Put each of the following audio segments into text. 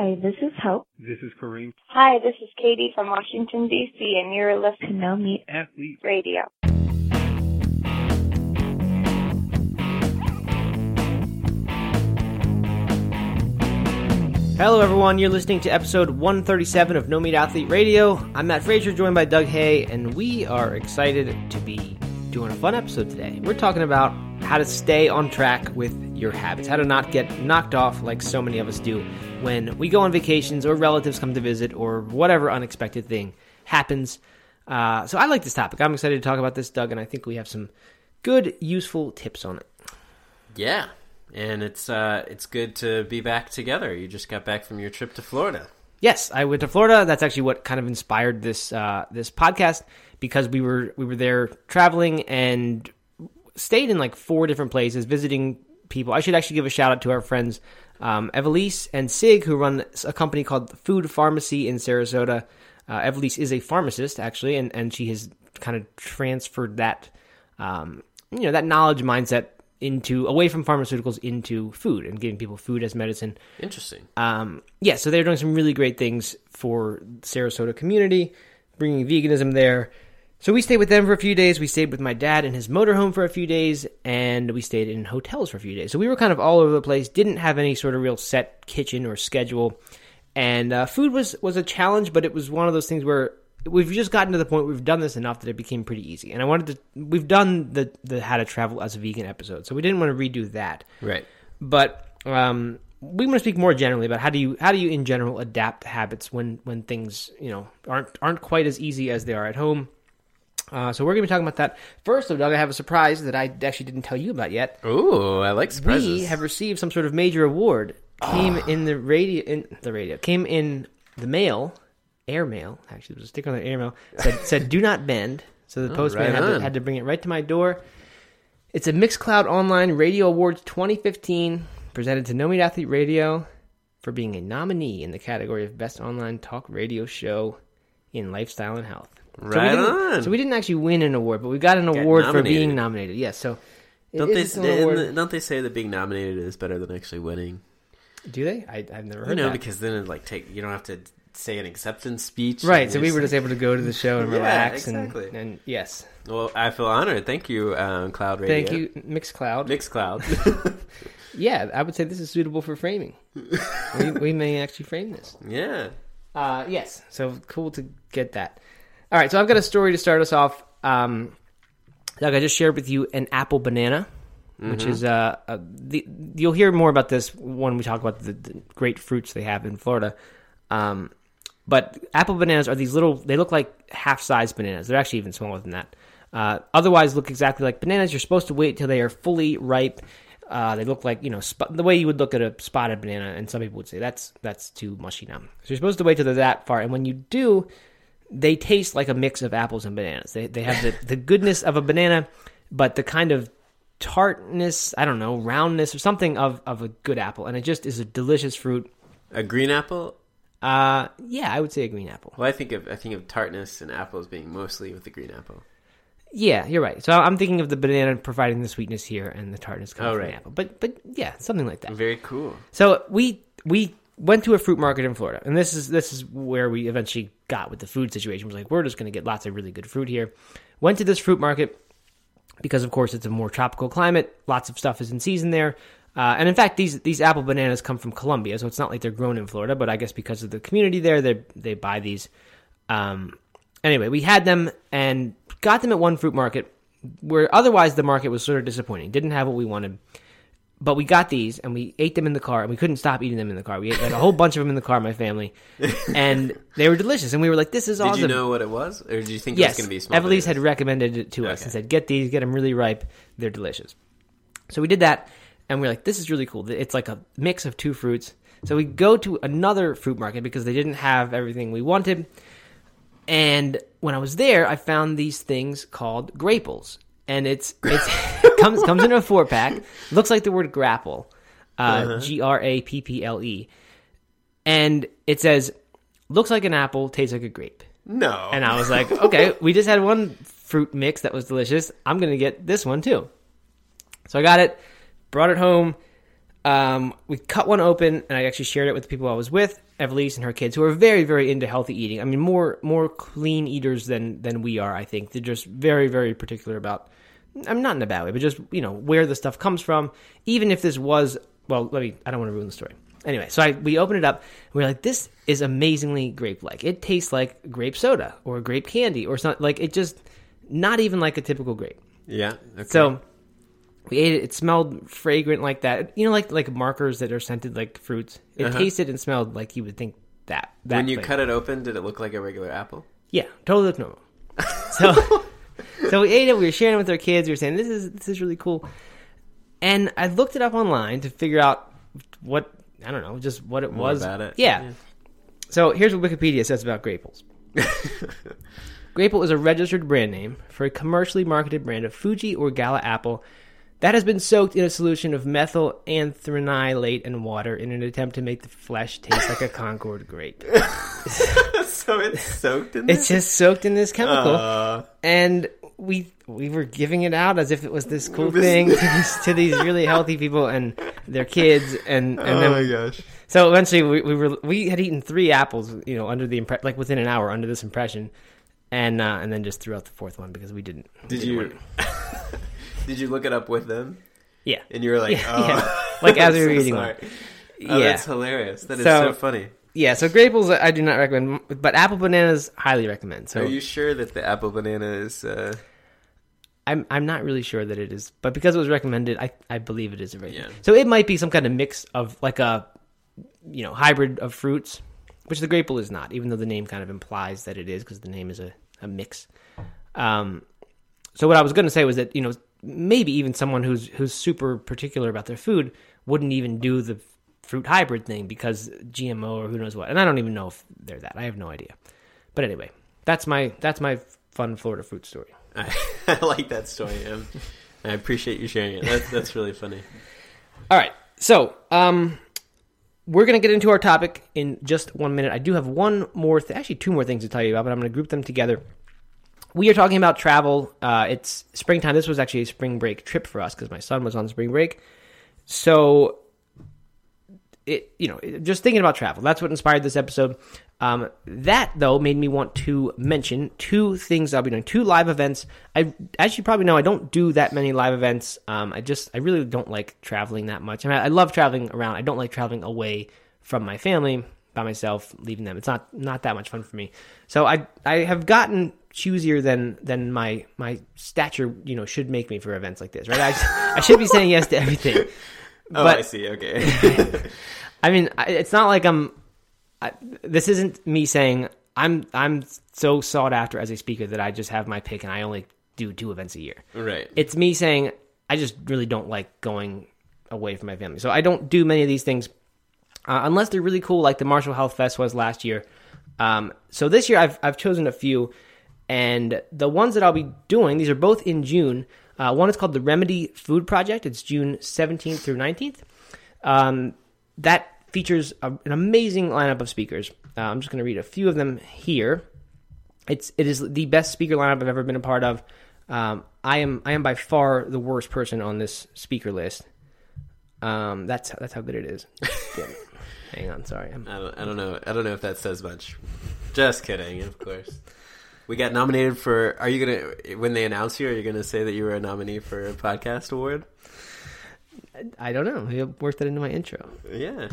Hi, this is Hope. This is Kareem. Hi, this is Katie from Washington, D.C., and you're listening to No Meat Athlete Radio. Hello, everyone. You're listening to episode 137 of No Meat Athlete Radio. I'm Matt Frazier, joined by Doug Hay, and we are excited to be doing a fun episode today. We're talking about how to stay on track with your habits, how to not get knocked off like so many of us do when we go on vacations or relatives come to visit or whatever unexpected thing happens. Uh, so I like this topic. I'm excited to talk about this, Doug, and I think we have some good, useful tips on it. Yeah, and it's uh, it's good to be back together. You just got back from your trip to Florida. Yes, I went to Florida. That's actually what kind of inspired this uh, this podcast because we were we were there traveling and stayed in like four different places, visiting people. I should actually give a shout out to our friends um, Evelise and Sig, who run a company called Food Pharmacy in Sarasota. Uh, Evelise is a pharmacist actually, and, and she has kind of transferred that um, you know that knowledge mindset into away from pharmaceuticals into food and giving people food as medicine. Interesting. Um, yeah, so they're doing some really great things for Sarasota community, bringing veganism there. So we stayed with them for a few days. We stayed with my dad in his motorhome for a few days, and we stayed in hotels for a few days. So we were kind of all over the place. Didn't have any sort of real set kitchen or schedule, and uh, food was was a challenge. But it was one of those things where we've just gotten to the point where we've done this enough that it became pretty easy. And I wanted to. We've done the the how to travel as a vegan episode, so we didn't want to redo that. Right. But um, we want to speak more generally about how do you how do you in general adapt habits when when things you know aren't aren't quite as easy as they are at home uh, so we're going to be talking about that. First, though, Doug, I have a surprise that I actually didn't tell you about yet. Ooh, I like surprises. We have received some sort of major award. Came oh. in the radio, in the radio, came in the mail, air mail. Actually, there was a sticker on the air mail said said "Do not bend." So the oh, postman right had, to, had to bring it right to my door. It's a Mixcloud Online Radio Awards 2015, presented to No Meat Athlete Radio for being a nominee in the category of Best Online Talk Radio Show in Lifestyle and Health. Right so on. So we didn't actually win an award, but we got an Get award for being nominated. Yes. so don't they the, don't they say that being nominated is better than actually winning? Do they? I, have never heard. You know, that. because then it like take you don't have to say an acceptance speech. Right. So we were just able to go to the show and yeah, relax. Exactly. And, and, yes. Well, I feel honored. Thank you, um, Cloud Radio. Thank you, Mixcloud. Mixcloud. yeah, I would say this is suitable for framing. we, we may actually frame this. Yeah. Uh, yes. So cool to get that. All right, so I've got a story to start us off. Um, Doug, I just shared with you an apple banana, mm-hmm. which is uh, uh, the, you'll hear more about this when we talk about the, the great fruits they have in Florida. Um, but apple bananas are these little; they look like half-sized bananas. They're actually even smaller than that. Uh, otherwise, look exactly like bananas. You're supposed to wait till they are fully ripe. Uh, they look like you know sp- the way you would look at a spotted banana, and some people would say that's that's too mushy now. So you're supposed to wait till they're that far, and when you do, they taste like a mix of apples and bananas. They they have the, the goodness of a banana, but the kind of tartness, I don't know, roundness or something of, of a good apple, and it just is a delicious fruit. A green apple? Uh yeah, I would say a green apple. Well, I think of I think of tartness and apples being mostly with the green apple. Yeah, you're right. So I'm thinking of the banana providing the sweetness here and the tartness coming oh, from right. the apple. But but yeah, something like that. Very cool. So we we went to a fruit market in Florida, and this is this is where we eventually got with the food situation. was like, we're just going to get lots of really good fruit here. Went to this fruit market because, of course, it's a more tropical climate. Lots of stuff is in season there. Uh, and in fact, these these apple bananas come from Colombia, so it's not like they're grown in Florida. But I guess because of the community there, they they buy these. Um, anyway, we had them and got them at one fruit market where otherwise the market was sort of disappointing. Didn't have what we wanted. But we got these and we ate them in the car and we couldn't stop eating them in the car. We ate a whole bunch of them in the car, my family, and they were delicious. And we were like, "This is did awesome." Did you know what it was, or did you think yes, it was going to be small? Evelise had recommended it to okay. us and said, "Get these, get them really ripe. They're delicious." So we did that, and we are like, "This is really cool. It's like a mix of two fruits." So we go to another fruit market because they didn't have everything we wanted. And when I was there, I found these things called graples, and it's it's comes comes in a four pack. Looks like the word grapple, uh, uh-huh. G R A P P L E, and it says looks like an apple, tastes like a grape. No, and I was like, okay, we just had one fruit mix that was delicious. I'm gonna get this one too. So I got it, brought it home. Um, we cut one open, and I actually shared it with the people I was with, Evelise and her kids, who are very, very into healthy eating. I mean, more more clean eaters than than we are. I think they're just very, very particular about. I'm not in a bad way, but just you know where the stuff comes from. Even if this was, well, let me. I don't want to ruin the story. Anyway, so I we open it up. We are like, this is amazingly grape like. It tastes like grape soda or grape candy or something. Like it just not even like a typical grape. Yeah. Okay. So we ate it. It smelled fragrant like that. You know, like like markers that are scented like fruits. It Uh-huh. tasted and smelled like you would think that. that when you flavor. cut it open, did it look like a regular apple? yeah, totally looked normal. So, so we ate it. We were sharing it with our kids. We were saying this is this is really cool. And I looked it up online to figure out what I don't know, just what it More was. about it. Yeah. So here's what Wikipedia says about Graples. Grapple is a registered brand name for a commercially marketed brand of Fuji or Gala apple that has been soaked in a solution of methyl anthranilate and water in an attempt to make the flesh taste like a Concord grape. so it's soaked in It's just soaked in this chemical, Uh, and we we were giving it out as if it was this cool This- thing to these, to these really healthy people and their kids, and and oh then my gosh. so eventually, we, we were we had eaten three apples, you know, under the impre- like within an hour under this impression, and uh, and then just threw out the fourth one because we didn't. Did didn't you? did you look it up with them? Yeah, And you were like, Yeah, oh, yeah. Like as we were so eating sorry. one. Oh, yeah, that's hilarious. That is So- so, funny. Yeah. So grapes, I do not recommend, but apple bananas highly recommend. So Are you sure that the apple banana is? Uh, I'm I'm not really sure that it is, but because it was recommended, I I believe it is a regular. Yeah. So it might be some kind of mix of like a, you know, hybrid of fruits, which the grapple is not, even though the name kind of implies that it is because the name is a, a mix. Um, so what I was going to say was that you know maybe even someone who's who's super particular about their food wouldn't even do the fruit hybrid thing because GMO or who knows what. And I don't even know if they're that. I have no idea. But anyway, that's my that's my fun Florida fruit story. I, I like that story. Um, I appreciate you sharing it. That's that's really funny. All right. So, um, we're going to get into our topic in just one minute. I do have one more, th- actually, two more things to tell you about, but I'm going to group them together. We are talking about travel. Uh, it's springtime. This was actually a spring break trip for us because my son was on spring break. So, it you know, just thinking about travel. That's what inspired this episode. Um, that though made me want to mention two things I'll be doing. Two live events. I as you probably know, I don't do that many live events. Um, I just I really don't like traveling that much. I mean, I love traveling around. I don't like traveling away from my family by myself, leaving them. It's not not that much fun for me. So I I have gotten choosier than than my my stature you know should make me for events like this. Right? I I should be saying yes to everything. Oh, But- I see. Okay. I mean, it's not like I'm. I, this isn't me saying I'm I'm so sought after as a speaker that I just have my pick and I only do two events a year. right. It's me saying I just really don't like going away from my family, so I don't do many of these things uh, unless they're really cool, like the Marshall Health Fest was last year. Um, so this year I've I've chosen a few, and the ones that I'll be doing these are both in June. Uh, one is called the Remedy Food Project. It's June 17th through 19th. Um, that features a, an amazing lineup of speakers. Uh, I'm just going to read a few of them here. It's it is the best speaker lineup I've ever been a part of. Um, I am I am by far the worst person on this speaker list. Um, that's that's how good it is. It. Hang on, sorry. I'm, I don't, I don't know. I don't know if that says much. Just kidding, of course. We got nominated for. Are you gonna when they announce you? Are you gonna say that you were a nominee for a podcast award? I don't know. Maybe I'll work that into my intro. Yeah.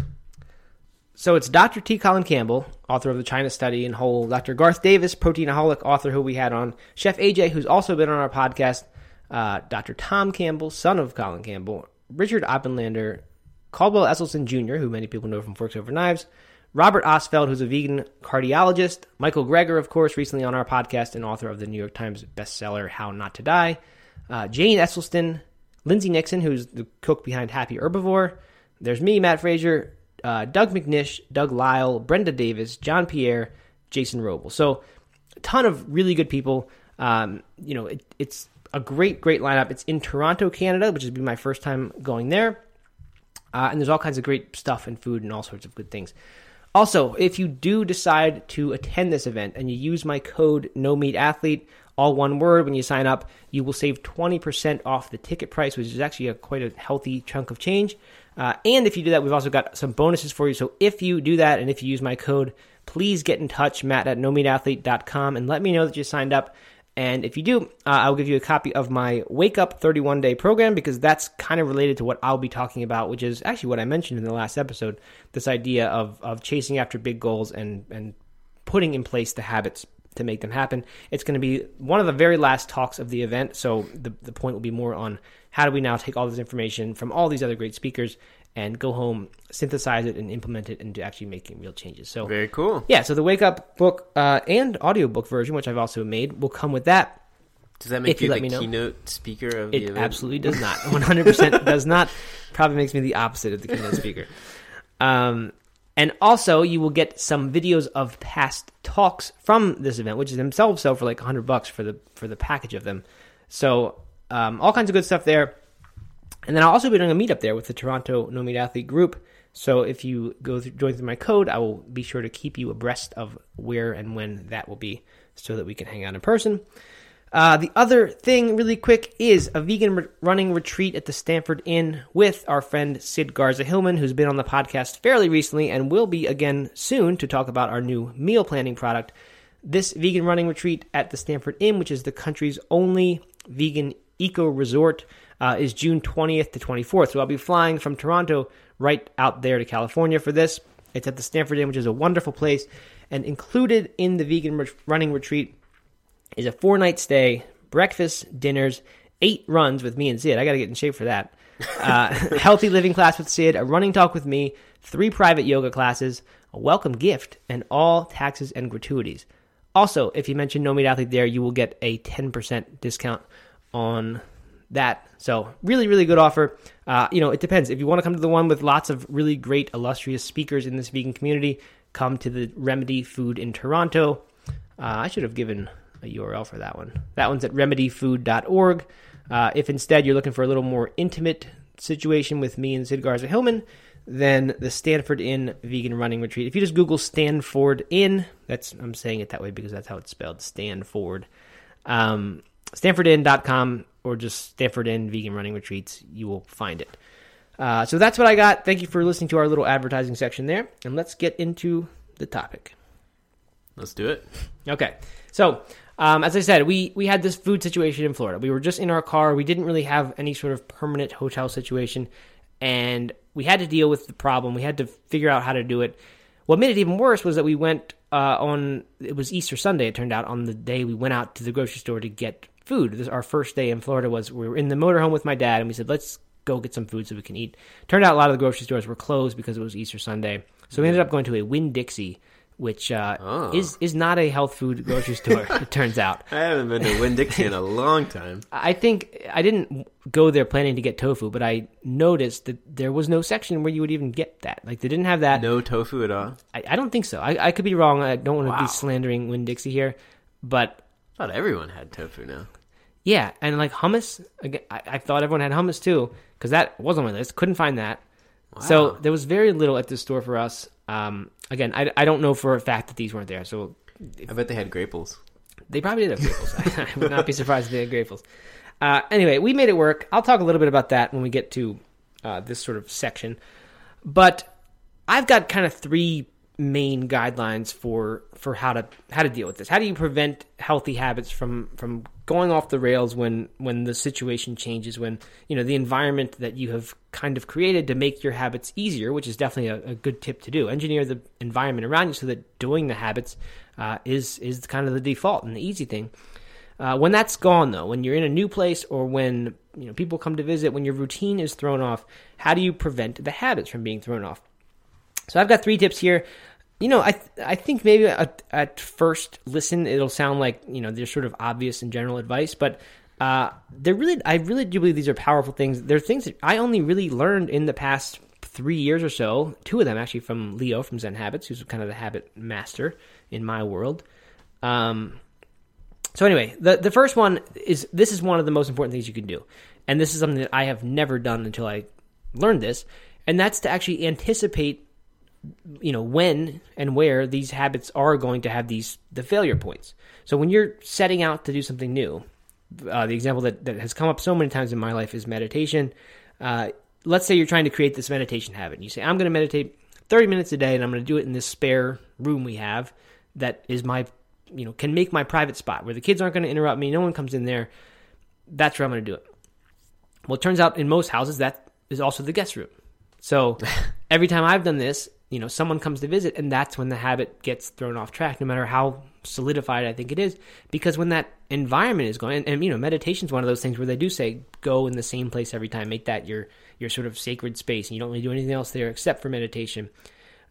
So it's Dr. T. Colin Campbell, author of the China Study and Whole, Dr. Garth Davis, proteinaholic author who we had on, Chef AJ, who's also been on our podcast, uh, Dr. Tom Campbell, son of Colin Campbell, Richard Oppenlander, Caldwell Esselstyn Jr., who many people know from Forks Over Knives, Robert Ostfeld, who's a vegan cardiologist, Michael Greger, of course, recently on our podcast and author of the New York Times bestseller How Not to Die, uh, Jane Esselstyn, Lindsay Nixon, who's the cook behind Happy Herbivore. There's me, Matt Frazier, uh, Doug McNish, Doug Lisle, Brenda Davis, John Pierre, Jason Wrobel. So, a ton of really good people. Um, you know, it, it's a great, great lineup. It's in Toronto, Canada, which has been my first time going there. Uh, and there's all kinds of great stuff and food and all sorts of good things. Also, if you do decide to attend this event and you use my code No Meat Athlete, all one word, when you sign up, you will save 20% off the ticket price, which is actually a quite a healthy chunk of change. Uh, and if you do that, we've also got some bonuses for you. So if you do that and if you use my code, please get in touch, matt at nomeatathlete.com, and let me know that you signed up. And if you do, uh, I'll give you a copy of my Wake Up 31 Day program because that's kind of related to what I'll be talking about, which is actually what I mentioned in the last episode this idea of, of chasing after big goals and, and putting in place the habits to make them happen. It's going to be one of the very last talks of the event. So the, the point will be more on how do we now take all this information from all these other great speakers and go home, synthesize it, and implement it into actually making real changes. So Very cool. yeah, so the Wake Up book uh, and audiobook version, which I've also made, will come with that. Does that make If you you, the me know. keynote speaker of the It event? absolutely does not. 100% does not. Probably makes me the opposite of the keynote speaker. Um, and also, you will get some videos of past talks from this event, which themselves sell for like 100 bucks for the for the package of them. So, um, all kinds of good stuff there. And then I'll also be doing a meetup there with the Toronto No Meat Athlete group. So if you go through, join through my code, I will be sure to keep you abreast of where and when that will be, so that we can hang out in person. Uh, the other thing, really quick, is a vegan re- running retreat at the Stanford Inn with our friend Sid Garza Hillman, who's been on the podcast fairly recently and will be again soon to talk about our new meal planning product. This vegan running retreat at the Stanford Inn, which is the country's only vegan eco resort, uh, is June 20th to 24th. So I'll be flying from Toronto right out there to California for this. It's at the Stanford Inn, which is a wonderful place. And included in the vegan running retreat is a four night stay, breakfast, dinners, eight runs with me and Sid. I got to get in shape for that. Uh, healthy living class with Sid, a running talk with me, three private yoga classes, a welcome gift, and all taxes and gratuities. Also, if you mention No Meat Athlete there, you will get a 10% discount on that. So, really, really good offer. Uh, you know, it depends. If you want to come to the one with lots of really great, illustrious speakers in this vegan community, come to the Remedy Food in Toronto. Uh, I should have given a URL for that one. That one's at remedyfood.org. Uh, if instead you're looking for a little more intimate situation with me and Sid Garza Hillman, then the Stanford Inn Vegan Running Retreat. If you just Google Stanford Inn, that's I'm saying it that way because that's how it's spelled, Stanford. Um, StanfordInn.com or just Stanford Inn Vegan Running Retreats, you will find it. Uh, so that's what I got. Thank you for listening to our little advertising section there, and let's get into the topic. Let's do it. Okay. So, um, as I said, we, we had this food situation in Florida. We were just in our car. We didn't really have any sort of permanent hotel situation. And we had to deal with the problem. We had to figure out how to do it. What made it even worse was that we went uh, on, it was Easter Sunday, it turned out, on the day we went out to the grocery store to get food. This, our first day in Florida was we were in the motorhome with my dad, and we said, let's go get some food so we can eat. Turned out a lot of the grocery stores were closed because it was Easter Sunday. So we ended up going to a Winn Dixie, which uh, Oh. is is not a health food grocery store. it turns out. I haven't been to Winn Dixie in a long time. I think I didn't go there planning to get tofu, but I noticed that there was no section where you would even get that. Like they didn't have that. No tofu at all. I, I don't think so. I, I could be wrong. I don't want to Wow. be slandering Winn Dixie here, but thought everyone had tofu now. yeah, and like hummus. Again, I, I thought everyone had hummus too because that was on my list. Couldn't find that. So there was very little at this store for us. Um, again, I, I don't know for a fact that these weren't there. So I bet they had graples. They probably did have Graples. I would not be surprised if they had Graples. Uh, anyway, we made it work. I'll talk a little bit about that when we get to uh, this sort of section. But I've got kind of three main guidelines for for how to how to deal with this. How do you prevent healthy habits from from going off the rails when when the situation changes? When you know the environment that you have kind of created to make your habits easier, which is definitely a, a good tip to do. Engineer the environment around you so that doing the habits uh, is is kind of the default and the easy thing. Uh, when that's gone, though, when you're in a new place or when you know people come to visit, when your routine is thrown off, how do you prevent the habits from being thrown off? So I've got three tips here. You know, I th- I think maybe at, at first listen it'll sound like you know they're sort of obvious and general advice, but uh, they're really I really do believe these are powerful things. They're things that I only really learned in the past three years or so. Two of them actually from Leo from Zen Habits, who's kind of the habit master in my world. Um, so anyway, the the first one is this is one of the most important things you can do, and this is something that I have never done until I learned this, and that's to actually anticipate, you know, when and where these habits are going to have these the failure points. So when you're setting out to do something new, uh, the example that that has come up so many times in my life is meditation. Uh, let's say you're trying to create this meditation habit. You say, I'm going to meditate 30 minutes a day and I'm going to do it in this spare room we have that is my, you know, can make my private spot where the kids aren't going to interrupt me. No one comes in there. That's where I'm going to do it. Well, it turns out in most houses that is also the guest room. So every time I've done this, you know, someone comes to visit and that's when the habit gets thrown off track, no matter how solidified I think it is. Because when that environment is going, and, and you know, meditation is one of those things where they do say go in the same place every time, make that your your sort of sacred space, and you don't really do anything else there except for meditation.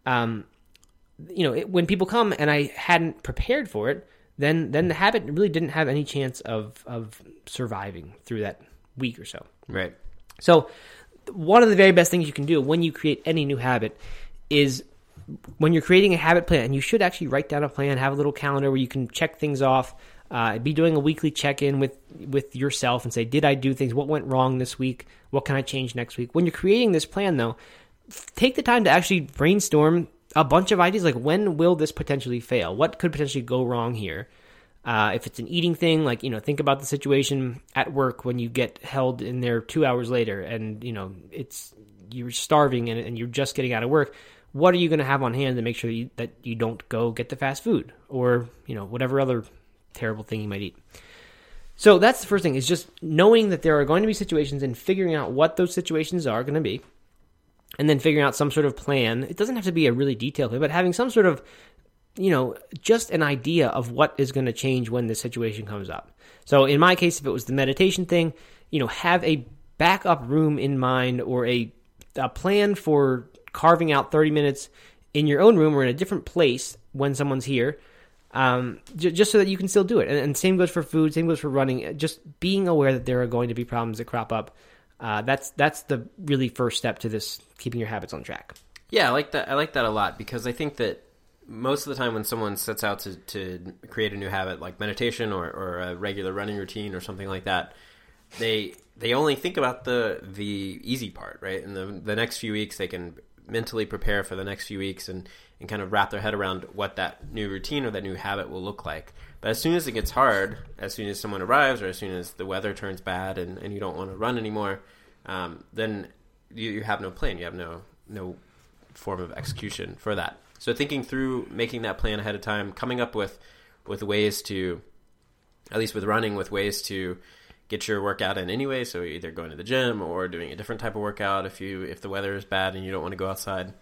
Um, you know, it, when people come and I hadn't prepared for it, then then the habit really didn't have any chance of of surviving through that week or so. Right. So, one of the very best things you can do when you create any new habit is when you're creating a habit plan, you should actually write down a plan, have a little calendar where you can check things off. Uh, be doing a weekly check-in with with yourself and say, did I do things? What went wrong this week? What can I change next week? When you're creating this plan, though, take the time to actually brainstorm a bunch of ideas. Like, when will this potentially fail? What could potentially go wrong here? Uh, if it's an eating thing, like you know, think about the situation at work when you get held in there two hours later, and you know it's you're starving and, and you're just getting out of work. What are you going to have on hand to make sure that you, that you don't go get the fast food or you know whatever other terrible thing you might eat? So that's the first thing is just knowing that there are going to be situations and figuring out what those situations are going to be, and then figuring out some sort of plan. It doesn't have to be a really detailed plan, but having some sort of you know, just an idea of what is going to change when the situation comes up. So in my case, if it was the meditation thing, you know, have a backup room in mind or a, a plan for carving out 30 minutes in your own room or in a different place when someone's here. Um, j- just so that you can still do it. And, and, same goes for food, same goes for running. Just being aware that there are going to be problems that crop up. Uh, that's that's the really first step to this keeping your habits on track. Yeah, I like that. I like that a lot because I think that most of the time when someone sets out to, to create a new habit like meditation or, or a regular running routine or something like that they they only think about the the easy part right? And the the next few weeks they can mentally prepare for the next few weeks and and kind of wrap their head around what that new routine or that new habit will look like. But as soon as it gets hard as soon as someone arrives or as soon as the weather turns bad and, and you don't want to run anymore um, then you, you have no plan. You have no no form of execution for that. So thinking through making that plan ahead of time, coming up with with ways to, at least with running, with ways to get your workout in anyway. So either going to the gym or doing a different type of workout if you if the weather is bad and you don't want to go outside.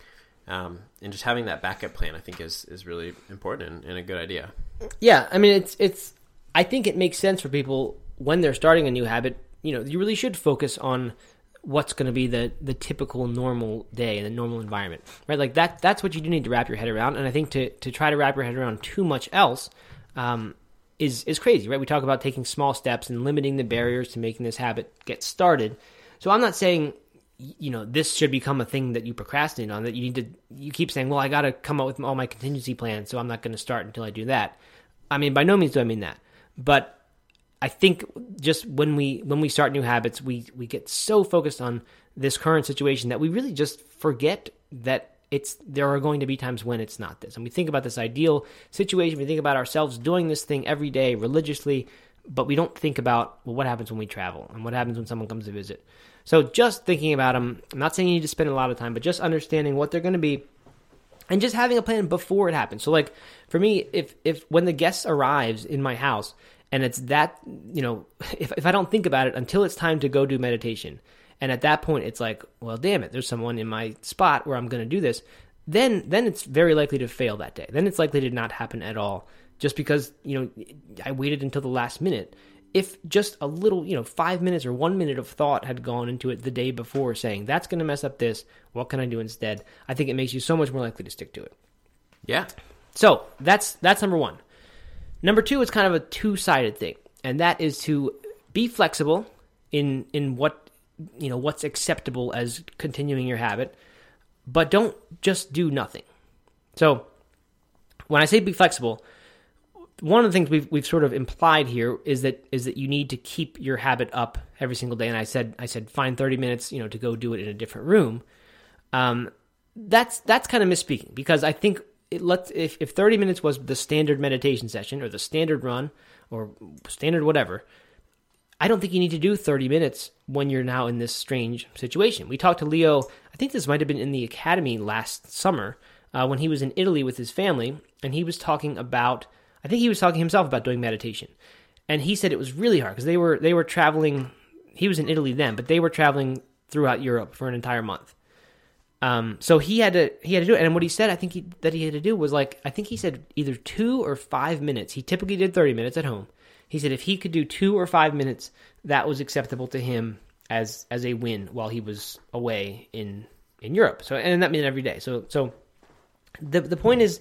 Um, and just having that backup plan, I think, is is really important and, and a good idea. Yeah, I mean, it's it's. I think it makes sense for people when they're starting a new habit. You know, you really should focus on what's going to be the the typical normal day in the normal environment, right? Like that that's what you do need to wrap your head around. And I think to to try to wrap your head around too much else um, is is crazy, right? We talk about taking small steps and limiting the barriers to making this habit get started. So I'm not saying you know this should become a thing that you procrastinate on that you need to you keep saying well i got to come up with all my contingency plans so i'm not going to start until i do that i mean by no means do i mean that but I think just when we when we start new habits, we we get so focused on this current situation that we really just forget that it's there are going to be times when it's not this. And we think about this ideal situation, we think about ourselves doing this thing every day religiously, but we don't think about well, what happens when we travel and what happens when someone comes to visit. So just thinking about them, I'm not saying you need to spend a lot of time, but just understanding what they're going to be and just having a plan before it happens. So like for me, if if when the guest arrives in my house and it's that you know if, if i don't think about it until it's time to go do meditation and at that point it's like well damn it there's someone in my spot where i'm going to do this. Then then it's very likely to fail that day. Then it's likely to not happen at all. Just because you know i waited until the last minute. If just a little you know five minutes or one minute of thought had gone into it the day before saying that's going to mess up this what can i do instead? I think it makes you so much more likely to stick to it. Yeah. So that's that's number one. Number two is kind of a two sided thing, and that is to be flexible in in what you know what's acceptable as continuing your habit, but don't just do nothing. So when I say be flexible, one of the things we've we've sort of implied here is that is that you need to keep your habit up every single day. And I said I said find thirty minutes, you know, to go do it in a different room. Um, that's that's kind of misspeaking because I think it lets if, if 30 minutes was the standard meditation session or the standard run or standard whatever I don't think you need to do 30 minutes when you're now in this strange situation. We talked to Leo, I think this might have been in the academy last summer uh, when he was in Italy with his family, and he was talking about, I think he was talking himself about doing meditation. And he said it was really hard because they were they were traveling. He was in Italy then, but they were traveling throughout Europe for an entire month. Um, so he had to he had to do it, and what he said, I think he, that he had to do was like I think he said either two or five minutes. He typically did thirty minutes at home. He said if he could do two or five minutes, that was acceptable to him as as a win while he was away in in Europe. So and that meant every day. So so the the point is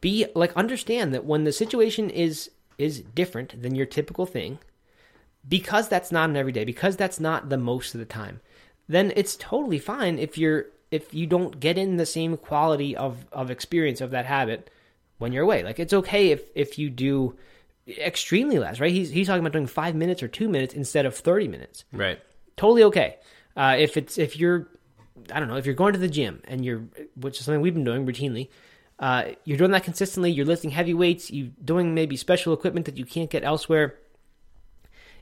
be like understand that when the situation is is different than your typical thing, because that's not an everyday, because that's not the most of the time, then it's totally fine if you're if you don't get in the same quality of of experience of that habit when you're away. Like it's okay if if you do extremely less, right? He's he's talking about doing five minutes or two minutes instead of thirty minutes. Right. Totally okay. Uh, if it's if you're I don't know if you're going to the gym and you're which is something we've been doing routinely. Uh, you're doing that consistently. You're lifting heavy weights. You're doing maybe special equipment that you can't get elsewhere.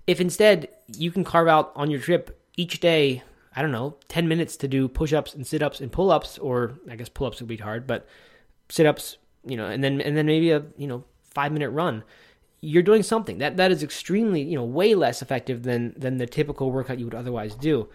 If instead you can carve out on your trip each day I don't know, 10 minutes to do push ups and sit ups and pull ups, or I guess pull ups would be hard, but sit ups, you know, and then, and then maybe a, you know, five minute run. You're doing something that, that is extremely, you know, way less effective than, than the typical workout you would otherwise do.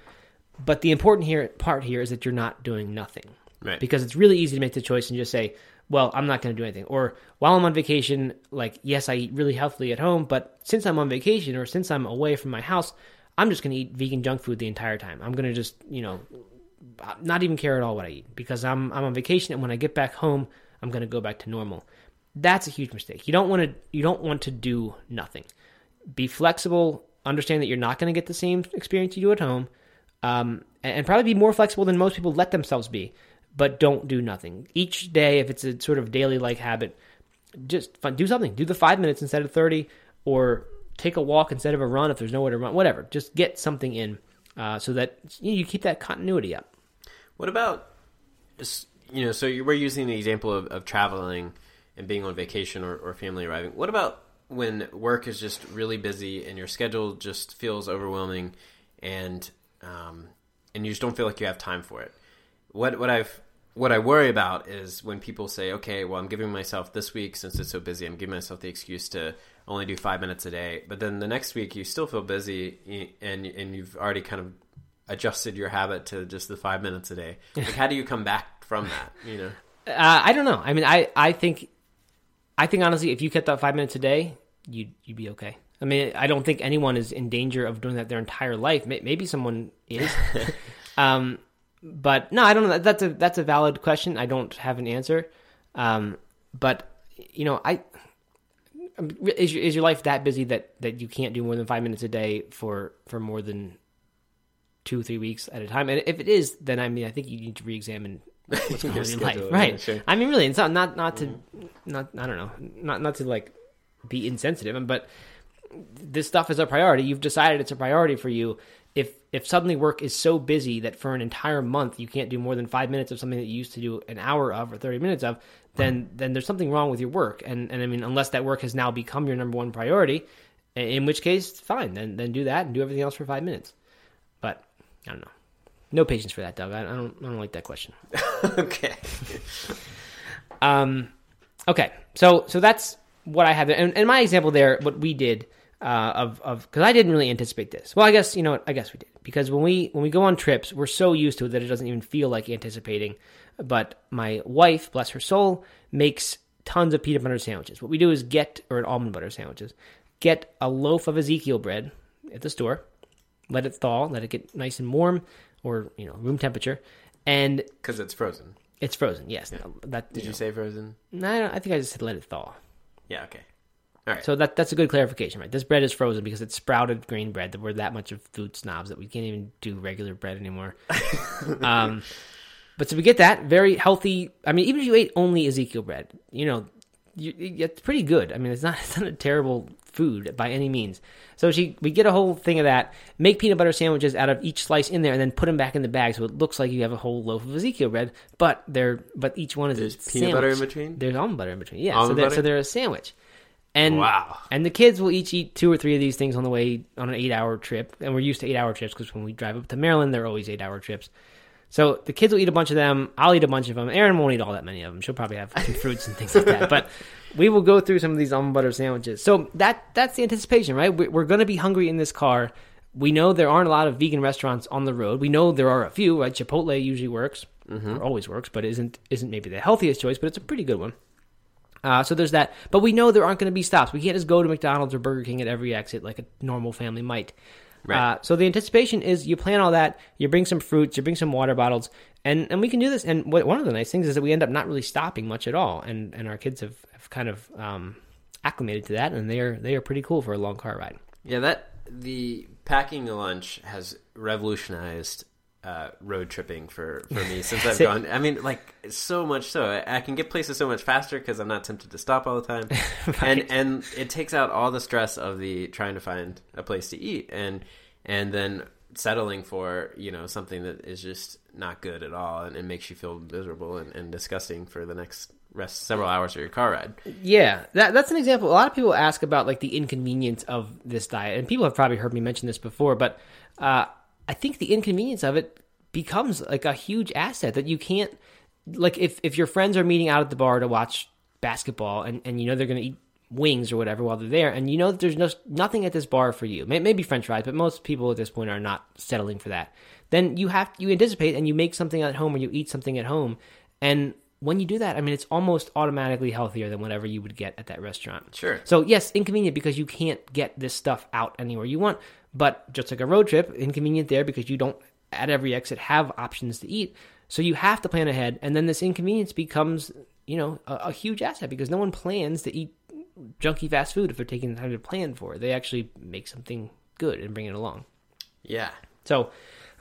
But the important here part here is that you're not doing nothing. Right. Because it's really easy to make the choice and just say, well, I'm not going to do anything. Or while I'm on vacation, like, yes, I eat really healthily at home, but since I'm on vacation or since I'm away from my house, I'm just going to eat vegan junk food the entire time. I'm going to just, you know, not even care at all what I eat because I'm I'm on vacation and when I get back home, I'm going to go back to normal. That's a huge mistake. You don't want to you don't want to do nothing. Be flexible, understand that you're not going to get the same experience you do at home. Um, and, and probably be more flexible than most people let themselves be, but don't do nothing. Each day if it's a sort of daily like habit, just do something. Do the 5 minutes instead of 30 or take a walk instead of a run if there's nowhere to run, whatever. Just get something in uh, so that you, know, you keep that continuity up. What about, you know, so were using the example of, of traveling and being on vacation or, or family arriving. What about when work is just really busy and your schedule just feels overwhelming and um, and you just don't feel like you have time for it? What what I've what I worry about is when people say, "Okay, well, I'm giving myself this week since it's so busy. I'm giving myself the excuse to only do five minutes a day." But then the next week, you still feel busy, and and you've already kind of adjusted your habit to just the five minutes a day. Like, how do you come back from that? You know, uh, I don't know. I mean, I I think I think honestly, if you kept that five minutes a day, you'd you'd be okay. I mean, I don't think anyone is in danger of doing that their entire life. Maybe someone is. um, but no, I don't know. That's a that's a valid question. I don't have an answer. Um, but you know, I is your, is your life that busy that that you can't do more than five minutes a day for for more than two three weeks at a time? And if it is, then I mean, I think you need to re-examine what's going on in life, right? Yeah, sure. I mean, really, it's not not not to mm-hmm. not I don't know, not not to like be insensitive, but this stuff is a priority. You've decided it's a priority for you if if suddenly work is so busy that for an entire month you can't do more than five minutes of something that you used to do an hour of or 30 minutes of then then there's something wrong with your work and and i mean unless that work has now become your number one priority in which case fine then then do that and do everything else for five minutes but i don't know no patience for that doug. I, I don't i don't like that question. Okay. Um okay. So so that's what i have and, and my example there what we did uh, of of because I didn't really anticipate this. Well, I guess you know I guess we did. Because when we when we go on trips, we're so used to it that it doesn't even feel like anticipating. But my wife, bless her soul, makes tons of peanut butter sandwiches. What we do is get or almond butter sandwiches, get a loaf of Ezekiel bread at the store, let it thaw, let it get nice and warm or you know room temperature, and because it's frozen. It's frozen. Yes. Yeah. That did you, know, say frozen? No, I think I just said let it thaw. Yeah. Okay. All right. So that that's a good clarification, right? This bread is frozen because it's sprouted grain bread. That we're that much of food snobs that we can't even do regular bread anymore. um, but so we get that very healthy. I mean, even if you ate only Ezekiel bread, you know, you, it's pretty good. I mean, it's not it's not a terrible food by any means. So she we get a whole thing of that. Make peanut butter sandwiches out of each slice in there, and then put them back in the bag, so it looks like you have a whole loaf of Ezekiel bread. But they're but each one is There's a peanut sandwich. butter in between. There's almond butter in between. Yeah, Almond so they're, butter? so they're a sandwich. And Wow. and the kids will each eat two or three of these things on the way on an eight-hour trip, and we're used to eight-hour trips because when we drive up to Maryland, they're always eight-hour trips. So the kids will eat a bunch of them. I'll eat a bunch of them. Erin won't eat all that many of them. She'll probably have some fruits and things like that. But we will go through some of these almond butter sandwiches. So that that's the anticipation, right? We're, going to be hungry in this car. We know there aren't a lot of vegan restaurants on the road. We know there are a few. Right? Chipotle usually works, or always works, but isn't isn't maybe the healthiest choice, but it's a pretty good one. Uh, so there's that. But we know there aren't going to be stops. We can't just go to McDonald's or Burger King at every exit like a normal family might. Right. Uh, so the anticipation is you plan all that, you bring some fruits, you bring some water bottles, and, and we can do this. And what, one of the nice things is that we end up not really stopping much at all. And, and our kids have, have kind of um, acclimated to that, and they are they are pretty cool for a long car ride. Yeah, that the packing a lunch has revolutionized uh, road tripping for, for me since I've gone. I mean, like so much so I, I can get places so much faster because I'm not tempted to stop all the time, and and it takes out all the stress of the trying to find a place to eat and and then settling for you know something that is just not good at all and, and makes you feel miserable and, and disgusting for the next rest several hours of your car ride. Yeah, that, that's an example. A lot of people ask about like the inconvenience of this diet, and people have probably heard me mention this before, but uh, I think the inconvenience of it becomes like a huge asset that you can't like if if your friends are meeting out at the bar to watch basketball and, and you know they're going to eat wings or whatever while they're there and you know that there's no, nothing at this bar for you maybe french fries but most people at this point are not settling for that then you have you anticipate and you make something at home or you eat something at home and when you do that i mean it's almost automatically healthier than whatever you would get at that restaurant Sure. so yes, inconvenient because you can't get this stuff out anywhere you want. But just like a road trip, inconvenient there because you don't at every exit have options to eat. So you have to plan ahead, and then this inconvenience becomes you know a, a huge asset because no one plans to eat junky fast food if they're taking the time to plan for it. They actually make something good and bring it along. Yeah. So,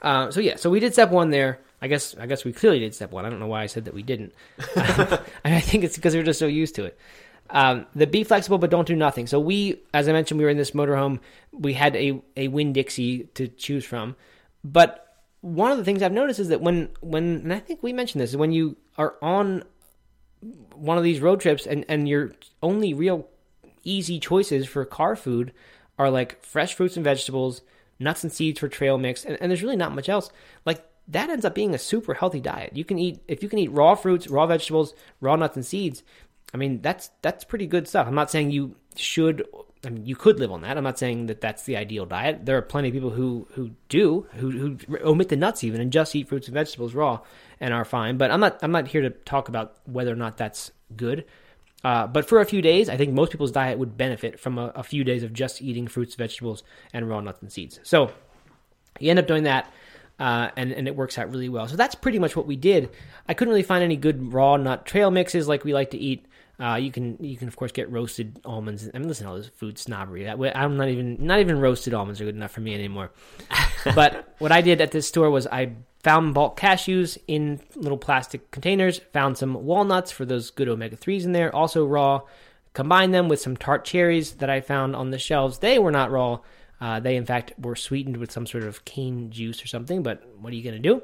uh, so yeah, so we did step one there. I guess I guess we clearly did step one. I don't know why I said that we didn't. I think it's because we're just so used to it. Um, the be flexible but don't do nothing. So we, as I mentioned, we were in this motorhome. We had a a Winn Dixie to choose from, but one of the things I've noticed is that when when and I think we mentioned this is when you are on one of these road trips and and your only real easy choices for car food are like fresh fruits and vegetables, nuts and seeds for trail mix, and, and there's really not much else. Like that ends up being a super healthy diet. You can eat if you can eat raw fruits, raw vegetables, raw nuts and seeds. I mean that's that's pretty good stuff. I'm not saying you should. I mean you could live on that. I'm not saying that that's the ideal diet. There are plenty of people who who do who who omit the nuts even and just eat fruits and vegetables raw and are fine. But I'm not I'm not here to talk about whether or not that's good. Uh, but for a few days, I think most people's diet would benefit from a, a few days of just eating fruits, vegetables, and raw nuts and seeds. So you end up doing that, uh, and and it works out really well. So that's pretty much what we did. I couldn't really find any good raw nut trail mixes like we like to eat. Uh, you can you can of course get roasted almonds. I mean, listen to all this food snobbery. That way, I'm not even not even roasted almonds are good enough for me anymore. but what I did at this store was I found bulk cashews in little plastic containers. Found some walnuts for those good omega threes in there, also raw. Combined them with some tart cherries that I found on the shelves. They were not raw. Uh, they in fact were sweetened with some sort of cane juice or something. But what are you going to do?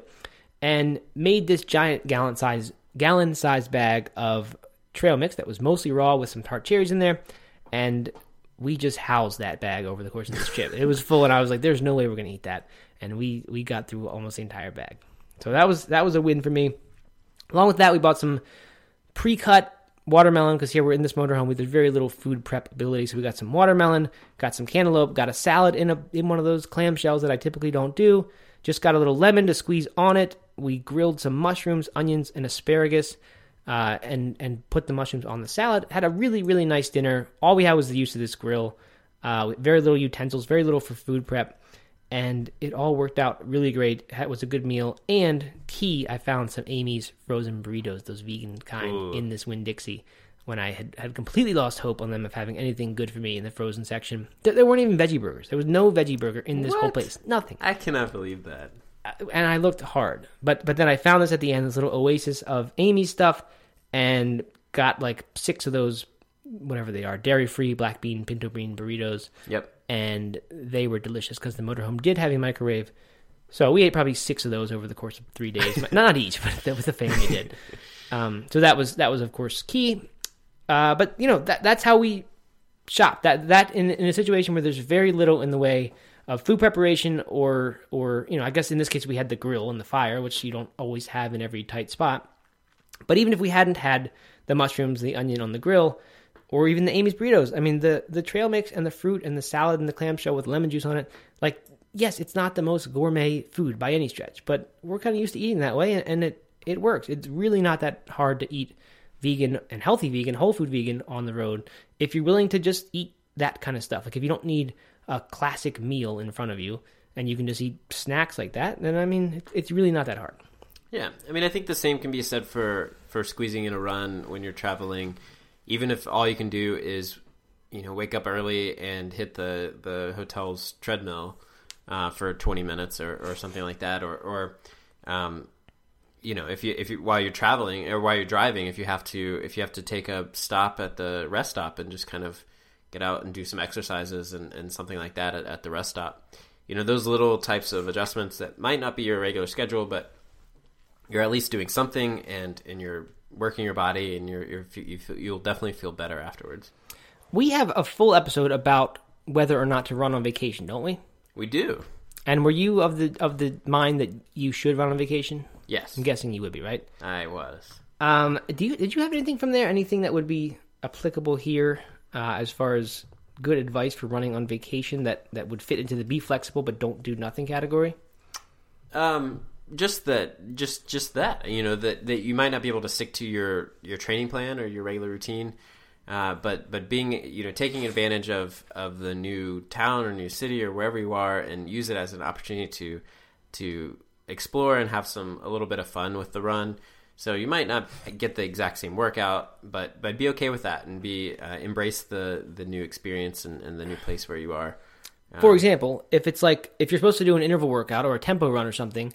And made this giant gallon size gallon size bag of trail mix that was mostly raw with some tart cherries in there. And we just housed that bag over the course of this trip. It was full, and I was like, "There's no way we're gonna eat that." And we we got through almost the entire bag. So that was that was a win for me. Along with that, we bought some pre-cut watermelon because here we're in this motorhome with very little food prep ability. So we got some watermelon, got some cantaloupe, got a salad in a in one of those clamshells that I typically don't do. Just got a little lemon to squeeze on it. We grilled some mushrooms, onions, and asparagus uh, and and put the mushrooms on the salad. Had a really really nice dinner. All we had was the use of this grill. Uh, very little utensils, very little for food prep, and it all worked out really great. It was a good meal. And key, I found some Amy's frozen burritos, those vegan kind, Ooh. in this Winn Dixie. When I had, had completely lost hope on them of having anything good for me in the frozen section, there, there weren't even veggie burgers. There was no veggie burger in this whole place. Nothing I cannot believe that. Uh, and I looked hard. But but then I found this at the end, this little oasis of Amy's stuff, and got like six of those, whatever they are, dairy free black bean pinto bean burritos, Yep. And they were delicious because the motorhome did have a microwave. So we ate probably six of those over the course of three days. Not each, but the, the family did. Um, so that was that was of course key. Uh, but you know that that's how we shop. That that in in a situation where there's very little in the way of food preparation or or you know, I guess in this case we had the grill and the fire, which you don't always have in every tight spot. But even if we hadn't had the mushrooms, the onion on the grill, or even the Amy's burritos, I mean the the trail mix and the fruit and the salad and the clamshell with lemon juice on it, like yes, it's not the most gourmet food by any stretch, but we're kind of used to eating that way, and, and it it works. It's really not that hard to eat vegan and healthy vegan, whole food vegan on the road if you're willing to just eat that kind of stuff. Like if you don't need a classic meal in front of you and you can just eat snacks like that, then I mean, it's really not that hard. Yeah, I mean, I think the same can be said for for squeezing in a run when you're traveling, even if all you can do is, you know, wake up early and hit the the hotel's treadmill uh, for 20 minutes or, or something like that, or or um, you know, if you if you while you're traveling or while you're driving, if you have to if you have to take a stop at the rest stop and just kind of get out and do some exercises and, and something like that at, at the rest stop, you know, those little types of adjustments that might not be your regular schedule, but you're at least doing something and and you're working your body and you're, you're you feel, you'll definitely feel better afterwards. We have a full episode about whether or not to run on vacation, don't we? We do. And were you of the of the mind that you should run on vacation? Yes, I'm guessing you would be, right? I was. Um, do you did you have anything from there? Anything that would be applicable here uh, as far as good advice for running on vacation that that would fit into the be flexible but don't do nothing category? Um, just that, just just that, you know, that that you might not be able to stick to your your training plan or your regular routine. Uh, but but being you know taking advantage of, of the new town or new city or wherever you are and use it as an opportunity to to explore and have some a little bit of fun with the run. So you might not get the exact same workout, but but be okay with that and be uh, embrace the the new experience and, and, the new place where you are. Um, For example, if it's like if you're supposed to do an interval workout or a tempo run or something,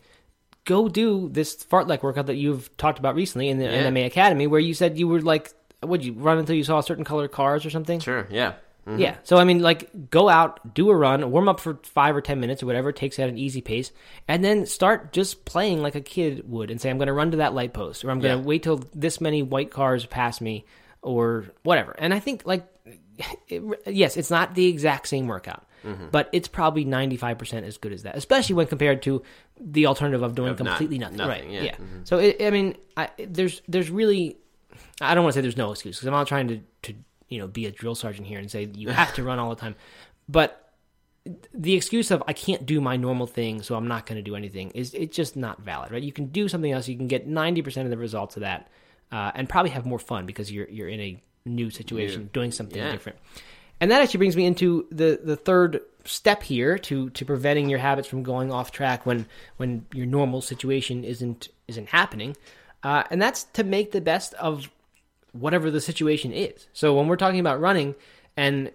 go do this fartlek workout that you've talked about recently in the yeah. MMA Academy, where you said you were like, would you run until you saw certain colored cars or something? Sure, yeah. Mm-hmm. Yeah. So I mean, like, go out, do a run, warm up for five or ten minutes or whatever it takes at an easy pace, and then start just playing like a kid would, and say, "I'm going to run to that light post, or I'm going to yeah. wait till this many white cars pass me, or whatever." And I think, like, it, yes, it's not the exact same workout, mm-hmm. but it's probably 95 percent as good as that, especially when compared to the alternative of doing of completely not, nothing. nothing. Right? Yeah. yeah. Mm-hmm. So it, I mean, I, there's there's really, I don't want to say there's no excuse because I'm not trying to to you know be a drill sergeant here and say you have to run all the time but the excuse of i can't do my normal thing so i'm not going to do anything is it's just not valid right you can do something else you can get 90% of the results of that uh, and probably have more fun because you're you're in a new situation doing something yeah. different and that actually brings me into the the third step here to to preventing your habits from going off track when when your normal situation isn't isn't happening uh, and that's to make the best of whatever the situation is. So when we're talking about running and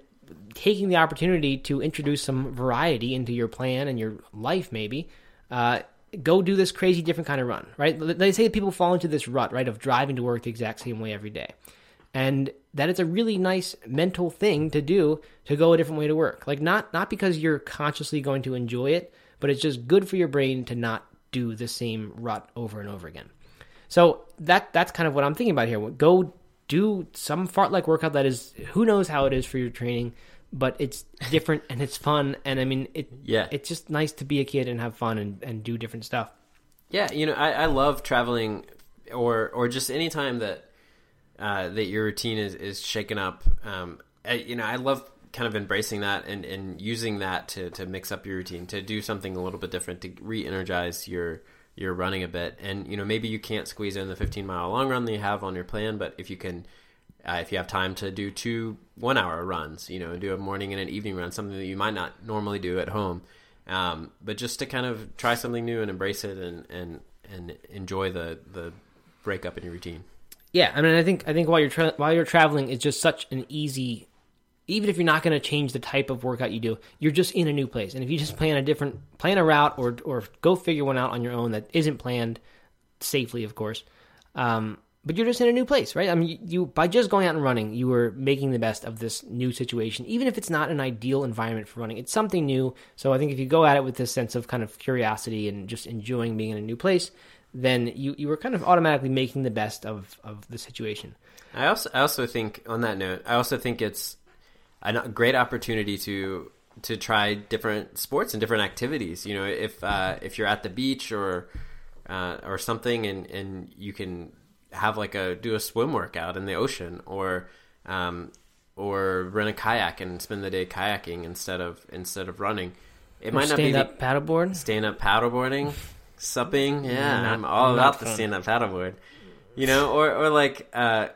taking the opportunity to introduce some variety into your plan and your life, maybe, uh, go do this crazy different kind of run, right? They say people fall into this rut, right, of driving to work the exact same way every day. And that it's a really nice mental thing to do to go a different way to work. Like not not because you're consciously going to enjoy it, but it's just good for your brain to not do the same rut over and over again. So that that's kind of what I'm thinking about here. Go do some fartlek workout that is who knows how it is for your training, but it's different and it's fun. And I mean, it yeah, it's just nice to be a kid and have fun and, and do different stuff. Yeah, you know, I, I love traveling, or or just any time that uh, that your routine is is shaken up. Um, I, you know, I love kind of embracing that and, and using that to, to mix up your routine to do something a little bit different to re-energize your you're running a bit, and you know maybe you can't squeeze in the 15 mile long run that you have on your plan, but if you can, uh, if you have time to do two one hour runs, you know, do a morning and an evening run, something that you might not normally do at home, um, but just to kind of try something new and embrace it and and and enjoy the the breakup in your routine. Yeah, I mean, I think I think while you're tra- while you're traveling, it's just such an easy even if you're not going to change the type of workout you do, you're just in a new place. And if you just plan a different, plan a route or or go figure one out on your own that isn't planned safely, of course. Um, but you're just in a new place, right? I mean, you, by just going out and running, you are making the best of this new situation, even if it's not an ideal environment for running. It's something new. So I think if you go at it with this sense of kind of curiosity and just enjoying being in a new place, then you you were kind of automatically making the best of of the situation. I also I also think on that note, I also think it's a great opportunity to to try different sports and different activities. You know, if uh, if you're at the beach or uh, or something, and and you can have like a do a swim workout in the ocean, or um, or rent a kayak and spend the day kayaking instead of instead of running. It Or might not be stand up paddleboard. stand up paddleboarding, supping. Yeah, Not- I'm all about the stand up paddleboard. You know, or or like uh,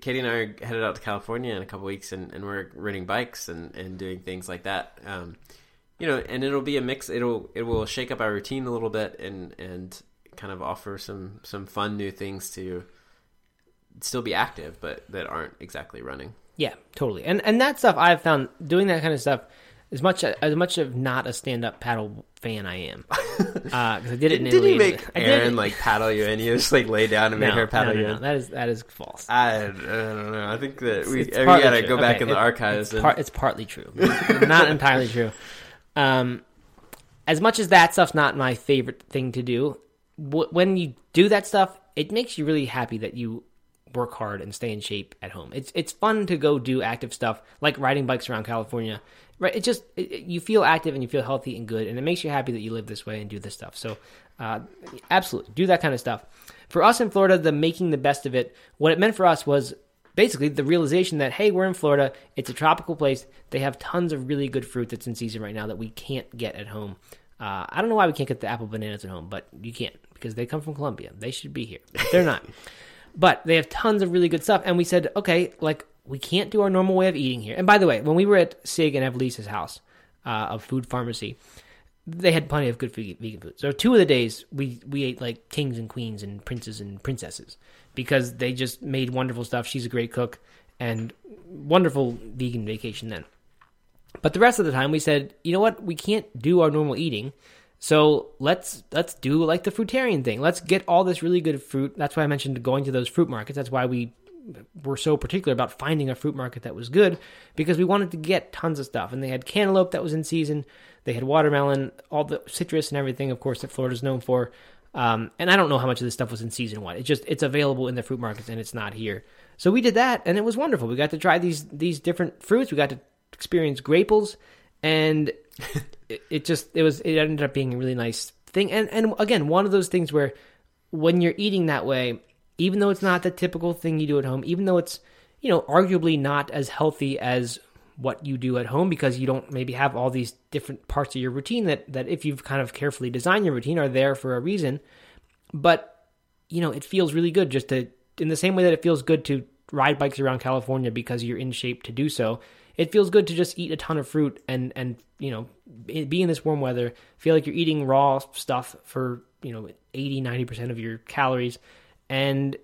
Katie and I are headed out to California in a couple weeks, and, and we're renting bikes and, and doing things like that. Um, you know, and it'll be a mix. It'll it will shake up our routine a little bit, and and kind of offer some some fun new things to still be active, but that aren't exactly running. Yeah, totally. And and that stuff I've found doing that kind of stuff as much as much of not a stand up paddle fan I am because I did it in Did Italy. you make Aaron like paddle you and You just like lay down and no, make her paddle no, no, you no? That is that is false. I, I don't know. I think that we, It's we gotta true. go back Okay, in the it- archives. It's, and, it's partly true, not entirely true. Um, as much as that stuff's not my favorite thing to do, w- when you do that stuff, it makes you really happy that you work hard and stay in shape at home. It's it's fun to go do active stuff like riding bikes around California. Right? It just it, you feel active and you feel healthy and good, and it makes you happy that you live this way and do this stuff. So, uh, absolutely do that kind of stuff. For us in Florida, the making the best of it, what it meant for us was basically the realization that hey, we're in Florida. It's a tropical place. They have tons of really good fruit that's in season right now that we can't get at home. Uh, I don't know why we can't get the apple bananas at home, but you can't because they come from Colombia. They should be here. They're not. but they have tons of really good stuff. And we said, okay, like we can't do our normal way of eating here. And by the way, when we were at Sig and Evelisa's house uh, of food pharmacy, they had plenty of good vegan food. So two of the days we we ate like kings and queens and princes and princesses because they just made wonderful stuff. She's a great cook and wonderful vegan vacation then. But the rest of the time we said, you know what, we can't do our normal eating. So let's let's do like the fruitarian thing. Let's get all this really good fruit. That's why I mentioned going to those fruit markets. That's why we were so particular about finding a fruit market that was good because we wanted to get tons of stuff. And they had cantaloupe that was in season. They had watermelon, all the citrus and everything, of course, that Florida's known for. Um, and I don't know how much of this stuff was in season one. It just it's available in the fruit markets and it's not here. So we did that and it was wonderful. We got to try these these different fruits. We got to experience grapples and it, it just it was it ended up being a really nice thing. And and again, one of those things where when you're eating that way, even though it's not the typical thing you do at home, even though it's you know arguably not as healthy as what you do at home because you don't maybe have all these different parts of your routine that that if you've kind of carefully designed your routine are there for a reason. But you know it feels really good just to in the same way that it feels good to ride bikes around California because you're in shape to do so it feels good to just eat a ton of fruit and and you know be in this warm weather feel like you're eating raw stuff for you know 80 90% of your calories and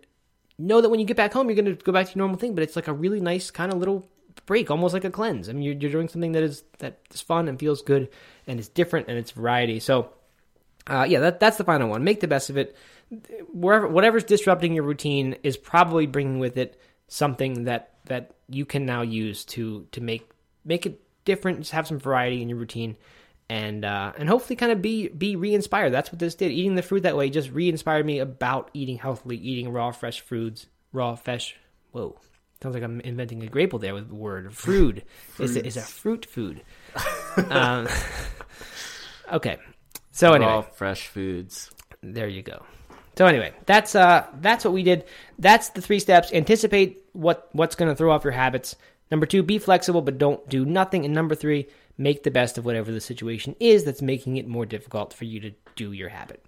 know that when you get back home you're going to go back to your normal thing but it's like a really nice kind of little break almost like a cleanse. I mean you're, you're doing something that is that is fun and feels good and it's different and it's variety. So uh, yeah that, that's the final one. Make the best of it. Wherever whatever's disrupting your routine is probably bringing with it something that that you can now use to to make make it different just have some variety in your routine and uh, and hopefully kind of be be re-inspired that's what this did eating the fruit that way just re-inspired me about eating healthily eating raw fresh foods raw fresh whoa sounds like i'm inventing a grapple there with the word fruit is a, is a fruit food um, okay so anyway Raw fresh foods. there you go. So anyway, that's uh that's what we did. That's the three steps. Anticipate what what's going to throw off your habits. Number 2, be flexible but don't do nothing. And number 3, make the best of whatever the situation is that's making it more difficult for you to do your habit.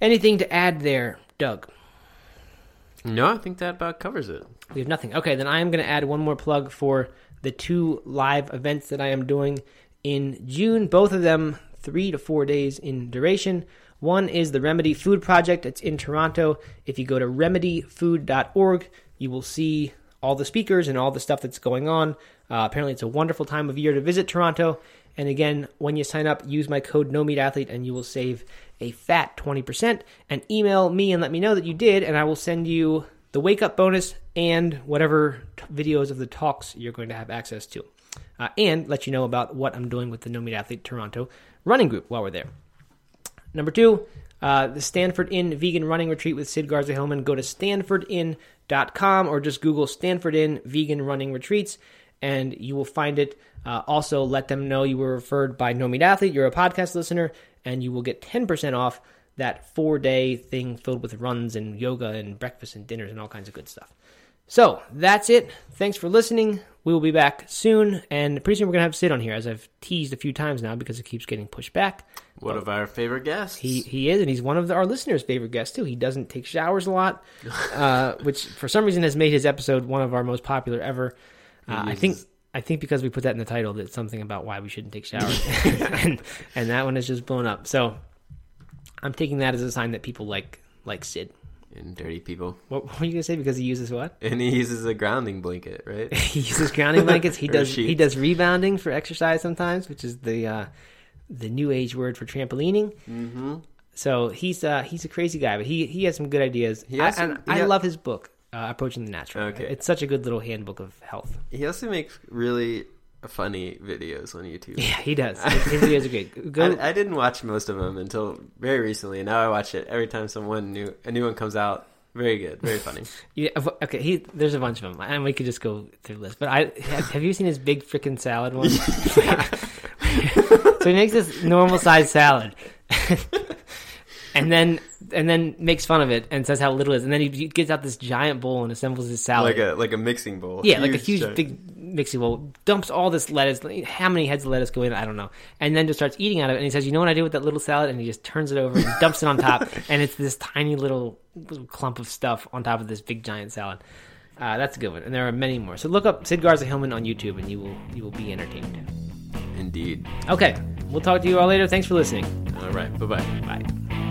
Anything to add there, Doug? No, I think that about covers it. We have nothing. Okay, then I am going to add one more plug for the two live events that I am doing in June. Both of them three to four days in duration. One is the Remedy Food Project. It's in Toronto. If you go to remedyfood.org, you will see all the speakers and all the stuff that's going on. Uh, apparently, it's a wonderful time of year to visit Toronto. And again, when you sign up, use my code NoMeatAthlete and you will save a fat 20%. And email me and let me know that you did, and I will send you the wake up bonus and whatever t- videos of the talks you're going to have access to. Uh, and let you know about what I'm doing with the No Athlete Toronto running group while we're there. Number two, uh, the Stanford Inn Vegan Running Retreat with Sid Garza Hillman. Go to stanfordinn.com or just Google Stanford Inn Vegan Running Retreats, and you will find it. Uh, also, let them know you were referred by No Meat Athlete. You're a podcast listener, and you will get 10% off that four day thing filled with runs and yoga and breakfast and dinners and all kinds of good stuff. So that's it. Thanks for listening. We will be back soon, and pretty soon we're gonna have Sid on here, as I've teased a few times now because it keeps getting pushed back. One of our favorite guests. He he is, and he's one of the, our listeners' favorite guests too. He doesn't take showers a lot, uh, which for some reason has made his episode one of our most popular ever. Uh, I think I think because we put that in the title, that something about why we shouldn't take showers, and and that one has just blown up. So I'm taking that as a sign that people like like Sid. and dirty people. What, what were you gonna say? Because he uses what? And he uses a grounding blanket, right? he uses grounding blankets. He does he does rebounding for exercise sometimes, which is the uh, the new age word for trampolining. mm-hmm. So he's uh, he's a crazy guy, but he he has some good ideas. He has I, some- I love his book, uh, Approaching the Natural. Okay. It's such a good little handbook of health. He also makes really funny videos on YouTube. Yeah, he does. His videos are great. Go, I, I didn't watch most of them until very recently, and now I watch it every time someone new a new one comes out. Very good, very funny. yeah, okay, he there's a bunch of them, and we could just go through the list. But I have you seen his big freaking salad one? so he makes this normal sized salad, and then and then makes fun of it and says how little it is, and then he gets out this giant bowl and assembles his salad. like a like a mixing bowl. Yeah, like a huge giant- big mixing bowl. Dumps all this lettuce. How many heads of lettuce go in? I don't know. And then just starts eating out of it. And he says, "You know what I do with that little salad?" And he just turns it over and dumps it on top. And it's this tiny little, little clump of stuff on top of this big giant salad. Uh, that's a good one. And there are many more. So look up Sid Garza Hillman on YouTube, and you will you will be entertained. Indeed. Okay, we'll talk to you all later. Thanks for listening. All right. Bye bye. Bye.